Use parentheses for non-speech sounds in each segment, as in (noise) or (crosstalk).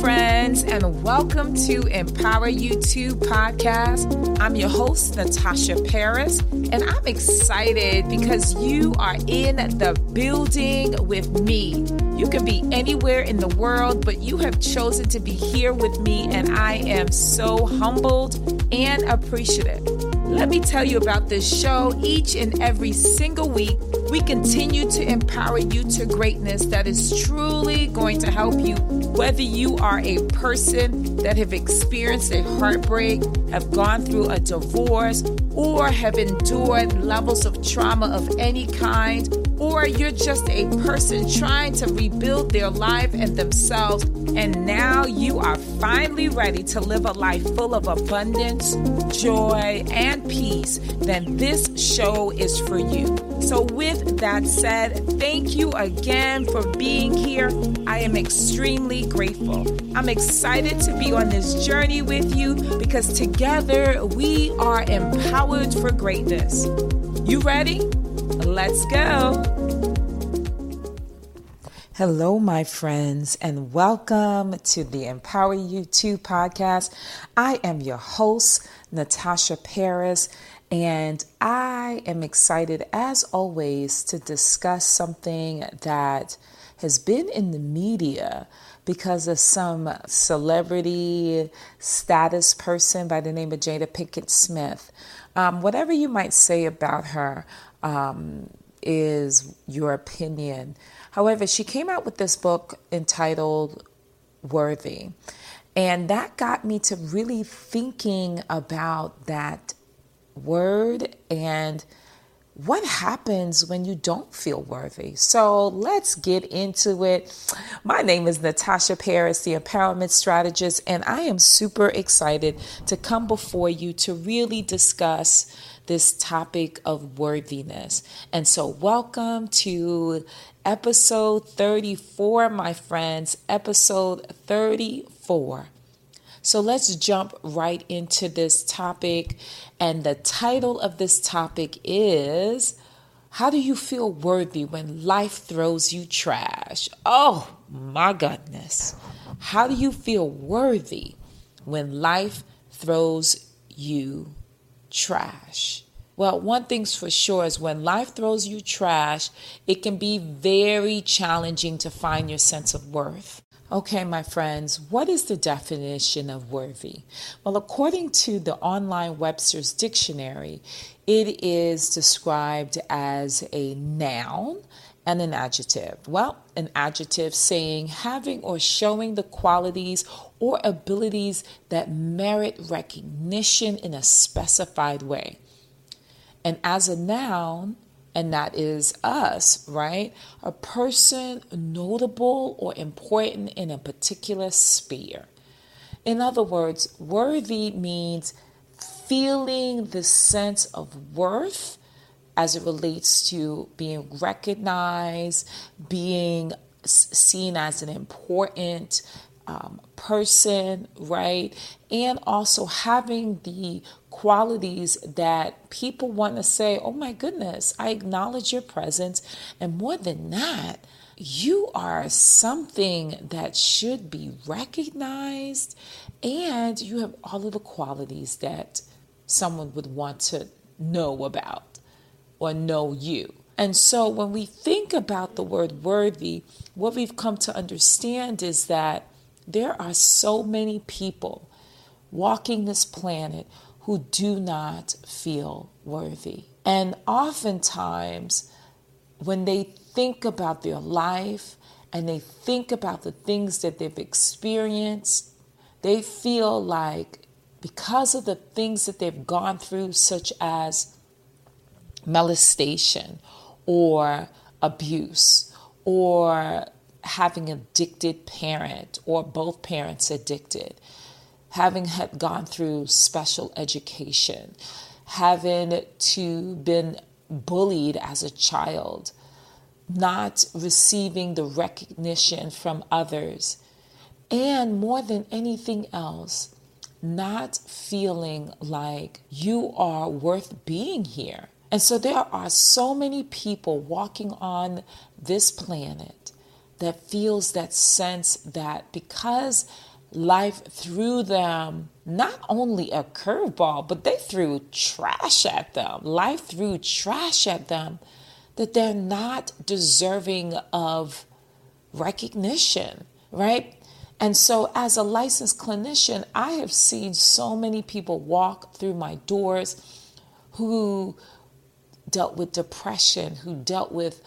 friends, and welcome to Empower U2 podcast. I'm your host, Natasha Paris, and I'm excited because you are in the building with me. You can be anywhere in the world, but you have chosen to be here with me, and I am so humbled and appreciative. Let me tell you about this show. Each and every single week, we continue to empower you to greatness that is truly going to help you, whether you are a person that have experienced a heartbreak, have gone through a divorce, or have endured levels of trauma of any kind, or you're just a person trying to rebuild their life and themselves, and now you are finally ready to live a life full of abundance, joy, and peace, then this show is for you. So, with that said, thank you again for being here. I am extremely grateful. I'm excited to be on this journey with you because together we are empowered for greatness. You ready? Let's go. Hello, my friends, and welcome to the Empower U2 podcast. I am your host, Natasha Paris, and I am excited, as always, to discuss something that has been in the media because of some celebrity status person by the name of Jada Pinkett Smith. Um, whatever you might say about her um, is your opinion. However, she came out with this book entitled Worthy. And that got me to really thinking about that word and what happens when you don't feel worthy. So let's get into it. My name is Natasha Paris, the empowerment strategist, and I am super excited to come before you to really discuss this topic of worthiness. And so, welcome to episode 34, my friends. Episode 34. So let's jump right into this topic. And the title of this topic is How Do You Feel Worthy When Life Throws You Trash? Oh my goodness. How do you feel worthy when life throws you trash? Well, one thing's for sure is when life throws you trash, it can be very challenging to find your sense of worth. Okay, my friends, what is the definition of worthy? Well, according to the online Webster's Dictionary, it is described as a noun and an adjective. Well, an adjective saying having or showing the qualities or abilities that merit recognition in a specified way. And as a noun, and that is us, right? A person notable or important in a particular sphere. In other words, worthy means feeling the sense of worth as it relates to being recognized, being seen as an important um, person, right? And also having the qualities that people want to say, oh my goodness, I acknowledge your presence. And more than that, you are something that should be recognized, and you have all of the qualities that someone would want to know about or know you. And so when we think about the word worthy, what we've come to understand is that there are so many people walking this planet who do not feel worthy. And oftentimes, when they think about their life and they think about the things that they've experienced, they feel like because of the things that they've gone through, such as molestation or abuse or having addicted parent or both parents addicted, having had gone through special education, having to been bullied as a child, not receiving the recognition from others, and more than anything else, not feeling like you are worth being here. And so there are so many people walking on this planet that feels that sense that because life threw them not only a curveball, but they threw trash at them. Life threw trash at them that they're not deserving of recognition, right? And so, as a licensed clinician, I have seen so many people walk through my doors who dealt with depression, who dealt with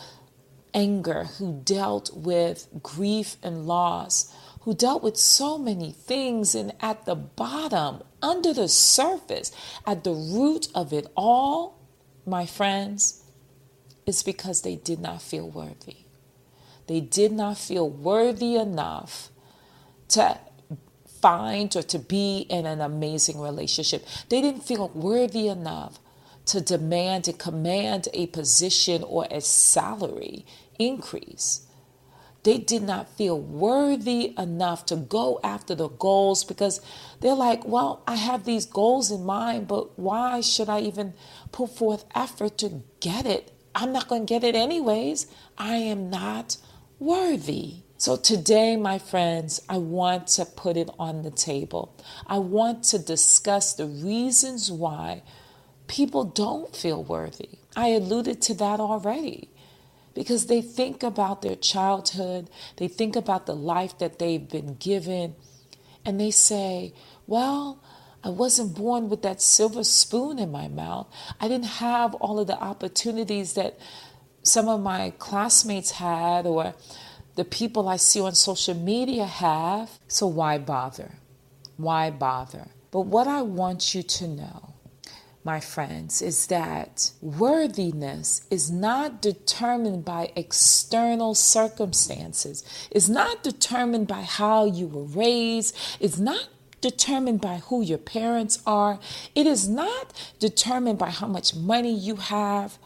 anger, who dealt with grief and loss, who dealt with so many things. And at the bottom, under the surface, at the root of it all, my friends, is because they did not feel worthy. They did not feel worthy enough to find or to be in an amazing relationship. They didn't feel worthy enough to demand and command a position or a salary increase. They did not feel worthy enough to go after the goals because they're like, well, I have these goals in mind, but why should I even put forth effort to get it? I'm not going to get it anyways. I am not worthy. So, today, my friends, I want to put it on the table. I want to discuss the reasons why people don't feel worthy. I alluded to that already because they think about their childhood, they think about the life that they've been given, and they say, Well, I wasn't born with that silver spoon in my mouth. I didn't have all of the opportunities that some of my classmates had, or the people I see on social media have. So why bother? Why bother? But what I want you to know, my friends, is that worthiness is not determined by external circumstances, it's not determined by how you were raised, it's not determined by who your parents are, it is not determined by how much money you have.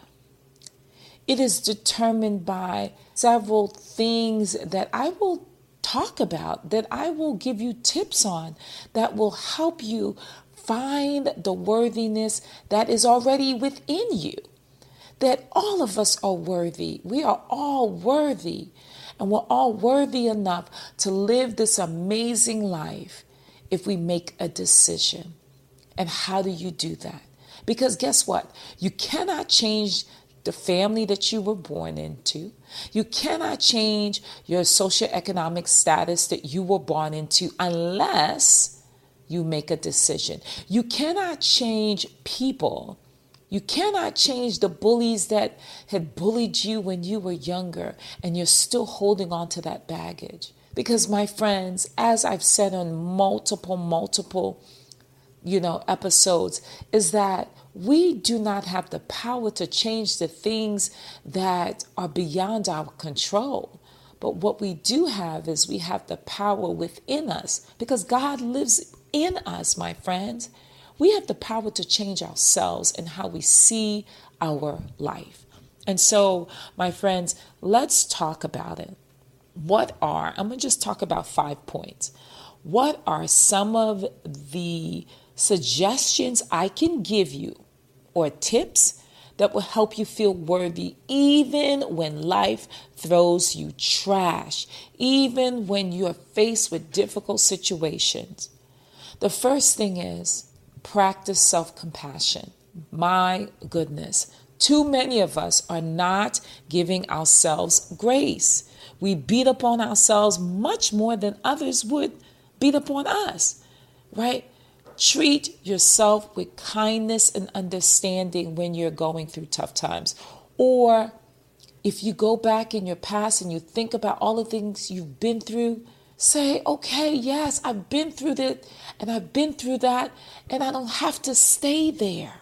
It is determined by several things that I will talk about, that I will give you tips on, that will help you find the worthiness that is already within you. That all of us are worthy. We are all worthy. And we're all worthy enough to live this amazing life if we make a decision. And how do you do that? Because guess what? You cannot change the family that you were born into. You cannot change your socioeconomic status that you were born into unless you make a decision. You cannot change people. You cannot change the bullies that had bullied you when you were younger and you're still holding on to that baggage. Because, my friends, as I've said on multiple, multiple, you know, episodes, is that we do not have the power to change the things that are beyond our control. But what we do have is we have the power within us because God lives in us, my friends. We have the power to change ourselves and how we see our life. And so, my friends, let's talk about it. What are, I'm going to just talk about five points. What are some of the suggestions I can give you or tips that will help you feel worthy even when life throws you trash, even when you're faced with difficult situations. The first thing is practice self compassion. My goodness, too many of us are not giving ourselves grace. We beat upon ourselves much more than others would beat upon us, right? Treat yourself with kindness and understanding when you're going through tough times. Or if you go back in your past and you think about all the things you've been through, say, okay, yes, I've been through that and I've been through that, and I don't have to stay there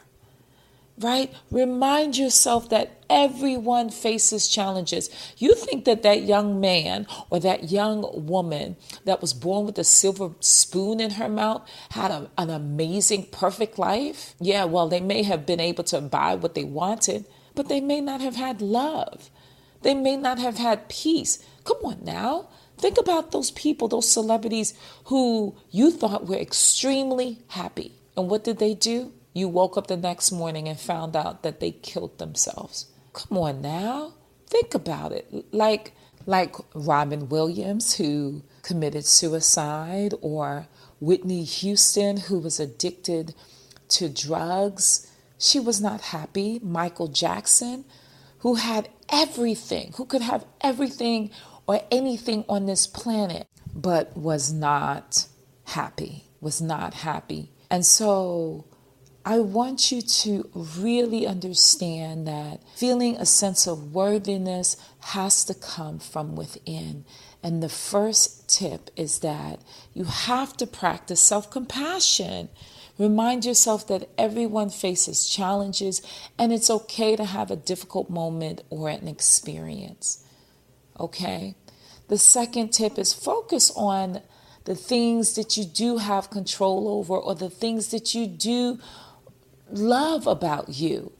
right? Remind yourself that everyone faces challenges. You think that that young man or that young woman that was born with a silver spoon in her mouth had a, an amazing, perfect life? Yeah, well, they may have been able to buy what they wanted, but they may not have had love. They may not have had peace. Come on now. Think about those people, those celebrities who you thought were extremely happy. And what did they do? you woke up the next morning and found out that they killed themselves. Come on now. Think about it. Like like Robin Williams, who committed suicide, or Whitney Houston, who was addicted to drugs. She was not happy. Michael Jackson, who had everything, who could have everything or anything on this planet, but was not happy, was not happy. And so I want you to really understand that feeling a sense of worthiness has to come from within. And the first tip is that you have to practice self compassion. Remind yourself that everyone faces challenges and it's okay to have a difficult moment or an experience. Okay? The second tip is focus on the things that you do have control over or the things that you do love about you,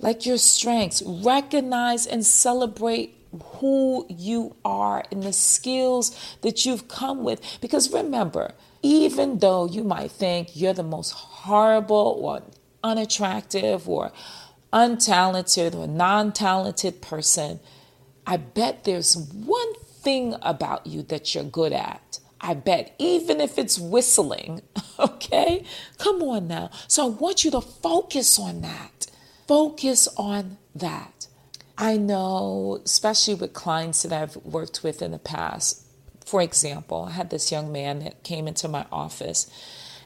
like your strengths. Recognize and celebrate who you are and the skills that you've come with. Because remember, even though you might think you're the most horrible or unattractive or untalented or non talented person, I bet there's one thing about you that you're good at. I bet, even if it's whistling, (laughs) okay? Come on now. So I want you to focus on that. Focus on that. I know, especially with clients that I've worked with in the past, for example, I had this young man that came into my office,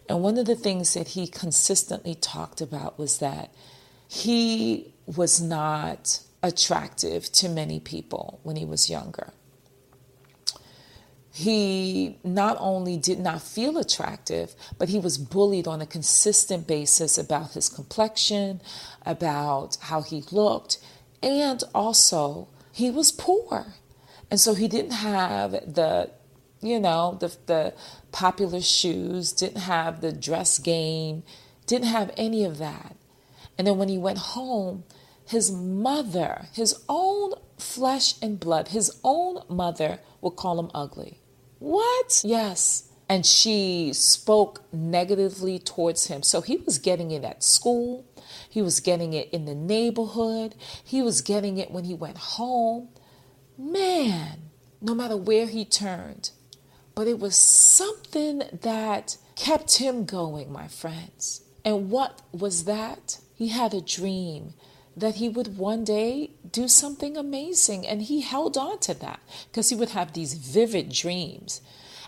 and one of the things that he consistently talked about was that he was not attractive to many people when he was younger. He not only did not feel attractive, but he was bullied on a consistent basis about his complexion, about how he looked, and also he was poor. And so he didn't have the, you know, the, the popular shoes, didn't have the dress game, didn't have any of that. And then when he went home, his mother, his own flesh and blood, his own mother would call him ugly. What? Yes. And she spoke negatively towards him. So he was getting it at school. He was getting it in the neighborhood. He was getting it when he went home man, no matter where he turned. But it was something that kept him going, my friends. And what was that? He had a dream that he would one day do something amazing. And he held on to that because he would have these vivid dreams.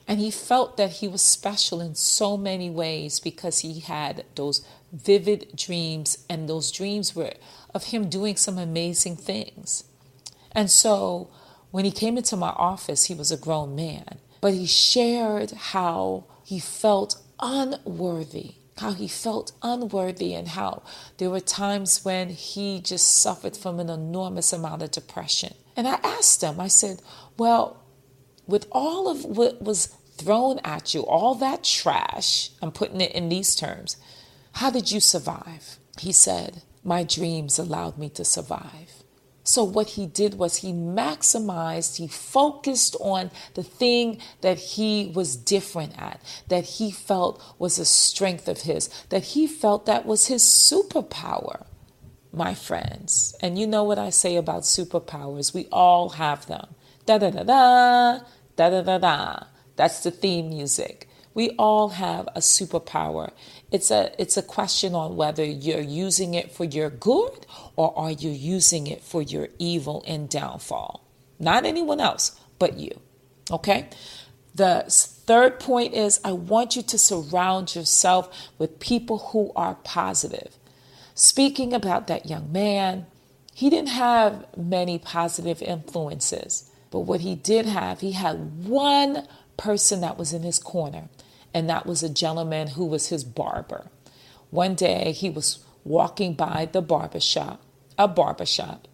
And he felt that he was special in so many ways because he had those vivid dreams, and those dreams were of him doing some amazing things. And so when he came into my office, he was a grown man, but he shared how he felt unworthy, how he felt unworthy, and how there were times when he just suffered from an enormous amount of depression. And I asked him, I said, Well, with all of what was thrown at you, all that trash, I'm putting it in these terms, how did you survive? He said, My dreams allowed me to survive. So, what he did was he maximized, he focused on the thing that he was different at, that he felt was a strength of his, that he felt that was his superpower, my friends. And you know what I say about superpowers? We all have them. Da da da da, da da da da. That's the theme music. We all have a superpower. It's a it's a question on whether you're using it for your good or are you using it for your evil and downfall. Not anyone else, but you. Okay? The third point is I want you to surround yourself with people who are positive. Speaking about that young man, he didn't have many positive influences, but what he did have, he had one person that was in his corner and that was a gentleman who was his barber. One day he was walking by the barber shop, a barber shop,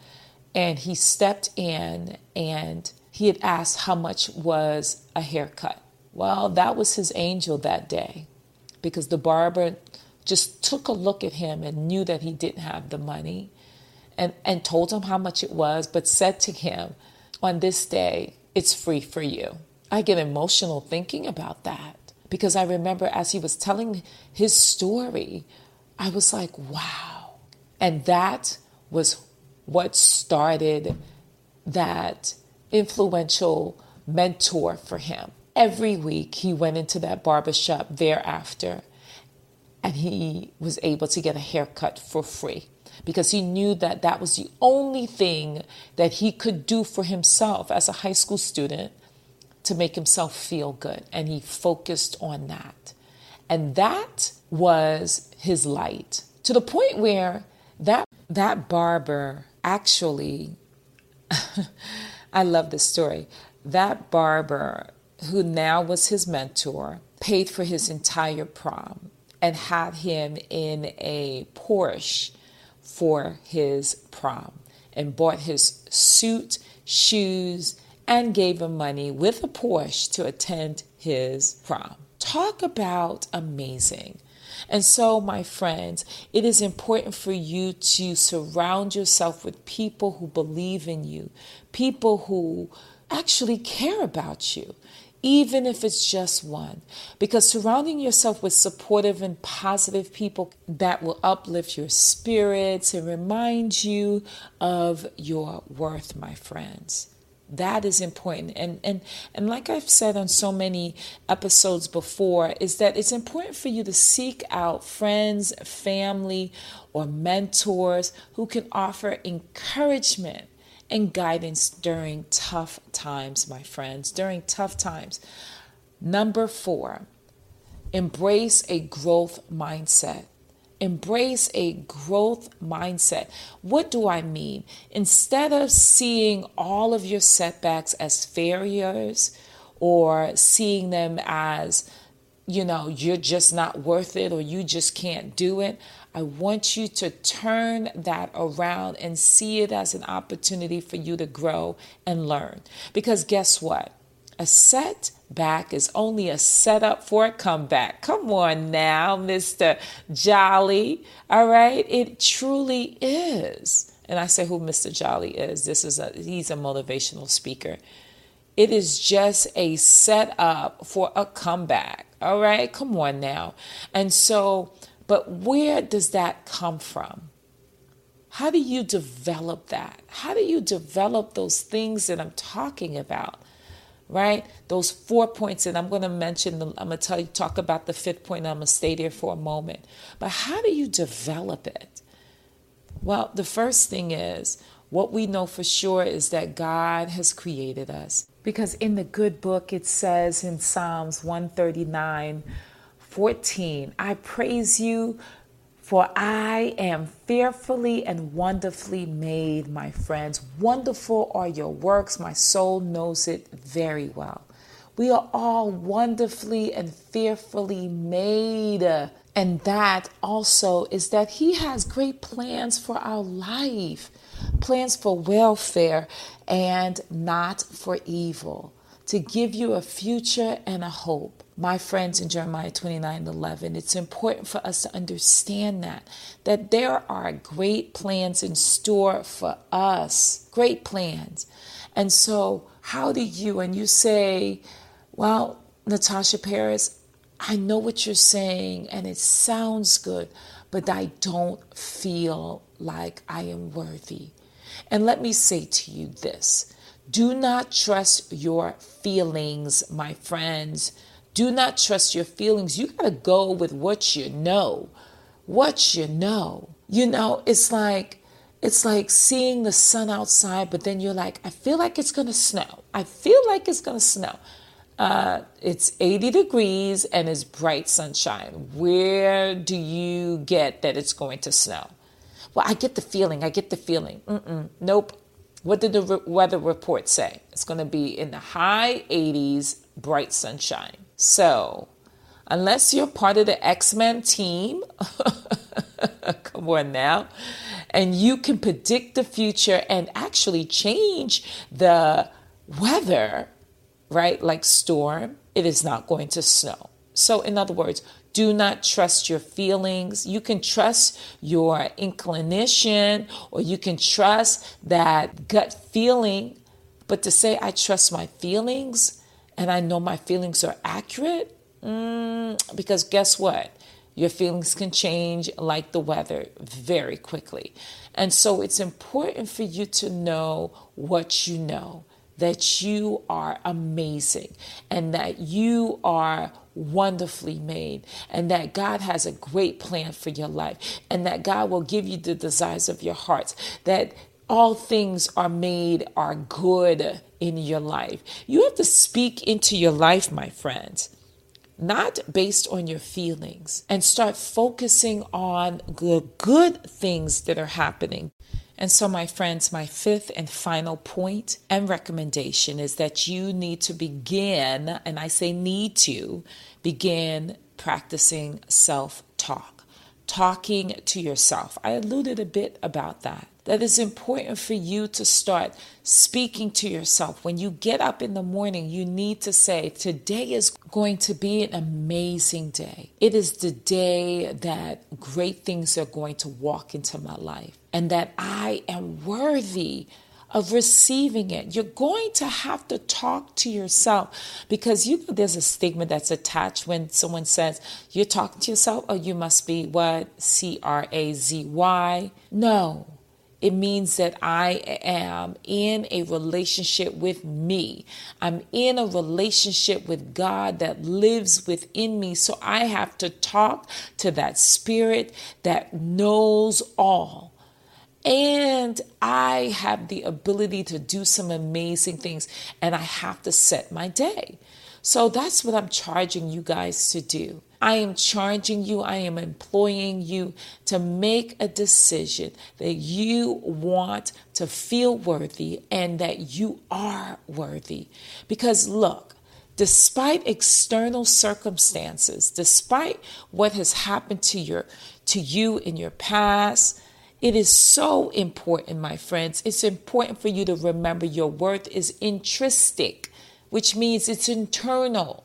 and he stepped in and he had asked how much was a haircut. Well, that was his angel that day because the barber just took a look at him and knew that he didn't have the money and, and told him how much it was, but said to him, On this day, it's free for you. I get emotional thinking about that because I remember as he was telling his story, I was like, wow. And that was what started that influential mentor for him. Every week he went into that barbershop thereafter and he was able to get a haircut for free because he knew that that was the only thing that he could do for himself as a high school student to make himself feel good. And he focused on that. And that was his light to the point where that, that barber actually, (laughs) I love this story. That barber, who now was his mentor, paid for his entire prom and had him in a Porsche for his prom and bought his suit, shoes, and gave him money with a Porsche to attend his prom. Talk about amazing. And so, my friends, it is important for you to surround yourself with people who believe in you, people who actually care about you even if it's just one. Because surrounding yourself with supportive and positive people that will uplift your spirits and remind you of your worth, my friends. That is important. And and and like I've said on so many episodes before, is that it's important for you to seek out friends, family, or mentors who can offer encouragement and guidance during tough times, my friends, during tough times. Number four, embrace a growth mindset. Embrace a growth mindset. What do I mean? Instead of seeing all of your setbacks as failures or seeing them as, you know, you're just not worth it or you just can't do it, I want you to turn that around and see it as an opportunity for you to grow and learn. Because guess what? A setback is only a setup for a comeback. Come on now, Mr. Jolley. All right? It truly is. And I say who Mr. Jolley is. This is a he's a motivational speaker. It is just a setup for a comeback. All right? Come on now. And so but where does that come from? How do you develop that? How do you develop those things that I'm talking about? Right? Those four points, and I'm going to mention, I'm going to tell you, talk about the fifth point. I'm going to stay there for a moment. But how do you develop it? Well, the first thing is what we know for sure is that God has created us. Because in the good book, it says in Psalms 139, 14. I praise you, for I am fearfully and wonderfully made, my friends. Wonderful are your works. My soul knows it very well. We are all wonderfully and fearfully made. And that also is that He has great plans for our life, plans for welfare and not for evil, to give you a future and a hope my friends in Jeremiah 29 11. It's important for us to understand that, that there are great plans in store for us, great plans. And so, how do you, and you say, well, Natasha Paris, I know what you're saying and it sounds good, but I don't feel like I am worthy. And let me say to you this do not trust your feelings, my friends. Do not trust your feelings. You got to go with what you know. What you know. You know, it's like it's like seeing the sun outside, but then you're like, I feel like it's going to snow. I feel like it's going to snow. Uh, it's 80 degrees and it's bright sunshine. Where do you get that it's going to snow? Well, I get the feeling. I get the feeling. Mm-mm, nope. What did the re- weather report say? It's going to be in the high 80s, bright sunshine. So, unless you're part of the X Men team, (laughs) come on now, and you can predict the future and actually change the weather, right? Like storm, it is not going to snow. So, in other words, do not trust your feelings. You can trust your inclination or you can trust that gut feeling. But to say, I trust my feelings, and I know my feelings are accurate? Mm, because guess what? Your feelings can change like the weather very quickly. And so it's important for you to know what you know. that you are amazing and that you are wonderfully made and that God has a great plan for your life and that God will give you the desires of your hearts that all things are made are good in your life. You have to speak into your life, my friends not based on your feelings, and start focusing on the good things that are happening. And so, my friends, my fifth and final point and recommendation is that you need to begin, and I say need to, begin practicing self talk, talking to yourself. I alluded a bit about that that it's important for you to start speaking to yourself. When you get up in the morning, you need to say, Today is going to be an amazing day. It is the day that great things are going to walk into my life, and that I am worthy of receiving it. You're going to have to talk to yourself because you know there's a stigma that's attached when someone says you're talking to yourself, oh, you must be what? C R A Z Y. No. It means that I am in a relationship with me. I'm in a relationship with God that lives within me. So I have to talk to that spirit that knows all. And I have the ability to do some amazing things, and I have to set my day. So that's what I'm charging you guys to do. I am charging you, I am employing you to make a decision that you want to feel worthy and that you are worthy. Because look, despite external circumstances, despite what has happened to your to you in your past, it is so important, my friends. It's important for you to remember your worth is intrinsic, which means it's internal.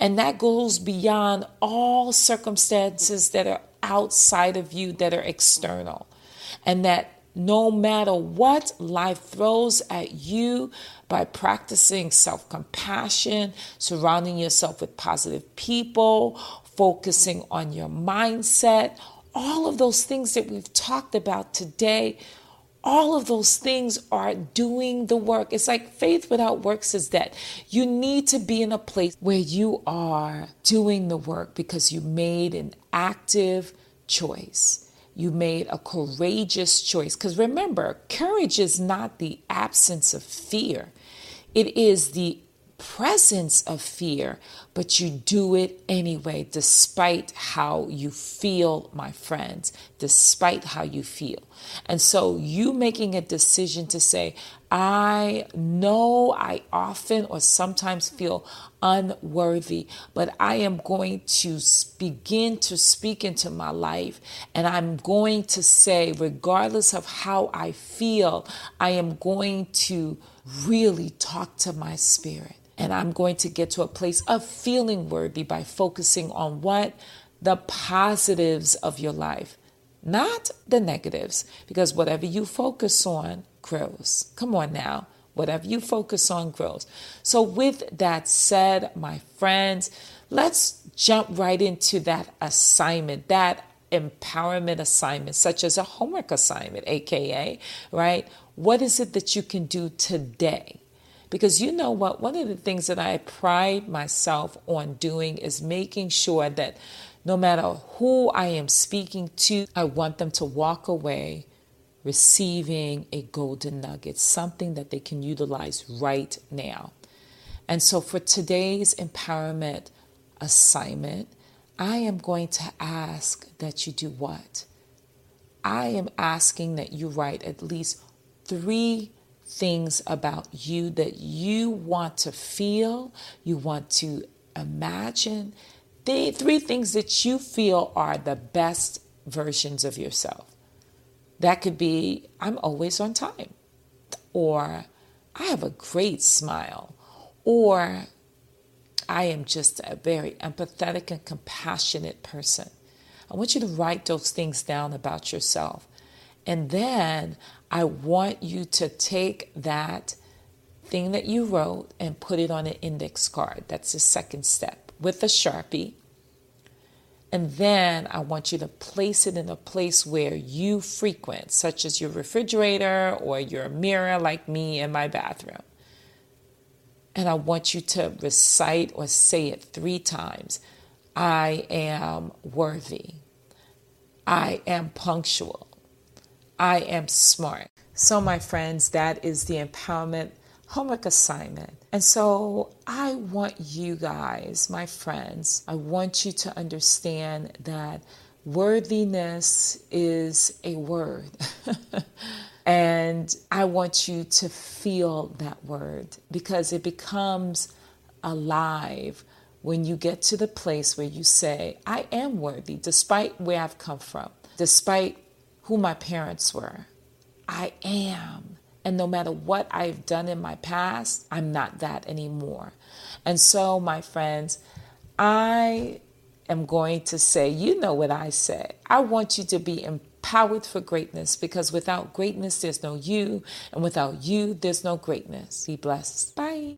And that goes beyond all circumstances that are outside of you, that are external. And that no matter what life throws at you by practicing self compassion, surrounding yourself with positive people, focusing on your mindset, all of those things that we've talked about today all of those things are doing the work. It's like faith without works is dead. You need to be in a place where you are doing the work because you made an active choice. You made a courageous choice. Because remember, courage is not the absence of fear, it is the presence of fear, but you do it anyway, despite how you feel, my friends, despite how you feel. And so, you making a decision to say, I know I often or sometimes feel unworthy, but I am going to begin to speak into my life. And I'm going to say, regardless of how I feel, I am going to really talk to my spirit. And I'm going to get to a place of feeling worthy by focusing on what? The positives of your life, not the negatives, because whatever you focus on grows. Come on now. Whatever you focus on grows. So, with that said, my friends, let's jump right into that assignment, that empowerment assignment, such as a homework assignment, AKA, right? What is it that you can do today? Because you know what? One of the things that I pride myself on doing is making sure that no matter who I am speaking to, I want them to walk away receiving a golden nugget, something that they can utilize right now. And so for today's empowerment assignment, I am going to ask that you do what? I am asking that you write at least three things about you that you want to feel, you want to imagine. The three things that you feel are the best versions of yourself. That could be I'm always on time, or I have a great smile, or I am just a very empathetic and compassionate person. I want you to write those things down about yourself. And then I want you to take that thing that you wrote and put it on an index card. That's the second step with a Sharpie. And then I want you to place it in a place where you frequent, such as your refrigerator or your mirror, like me in my bathroom. And I want you to recite or say it three times I am worthy. I am punctual. I am smart. So, my friends, that is the empowerment homework assignment. And so, I want you guys, my friends, I want you to understand that worthiness is a word. (laughs) and I want you to feel that word because it becomes alive when you get to the place where you say, I am worthy, despite where I've come from, despite who my parents were. I am. And no matter what I've done in my past, I'm not that anymore. And so, my friends, I am going to say, you know what I say. I want you to be empowered for greatness because without greatness, there's no you. And without you, there's no greatness. Be blessed. Bye.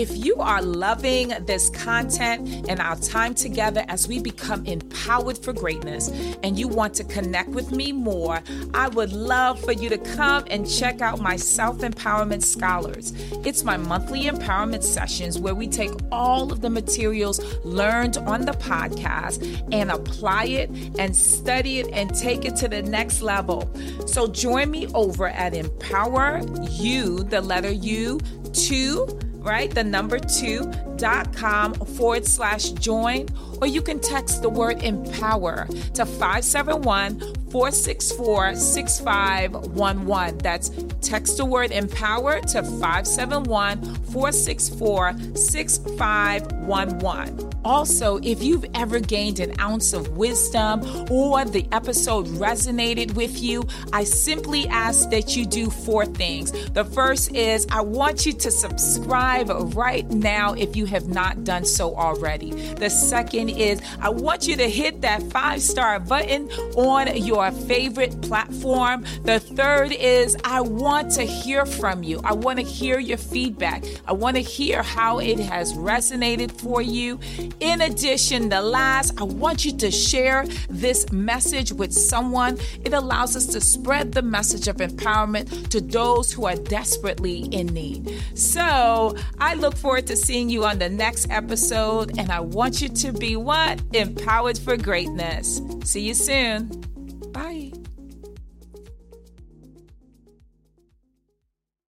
If you are loving this content and our time together as we become empowered for greatness and you want to connect with me more, I would love for you to come and check out my Self Empowerment Scholars. It's my monthly empowerment sessions where we take all of the materials learned on the podcast and apply it and study it and take it to the next level. So join me over at Empower You, the letter U, 2 right? The number two dot com forward slash join, or you can text the word empower to 571 464 6511. That's text the word empower to 571 464 6511. Also, if you've ever gained an ounce of wisdom or the episode resonated with you, I simply ask that you do four things. The first is I want you to subscribe right now if you have not done so already. The second is I want you to hit that five star button on your favorite platform. The third is I want to hear from you. I want to hear your feedback. I want to hear how it has resonated for you. In addition, the last, I want you to share this message with someone. It allows us to spread the message of empowerment to those who are desperately in need. So I look forward to seeing you on the next episode, and I want you to be what? Empowered for greatness. See you soon.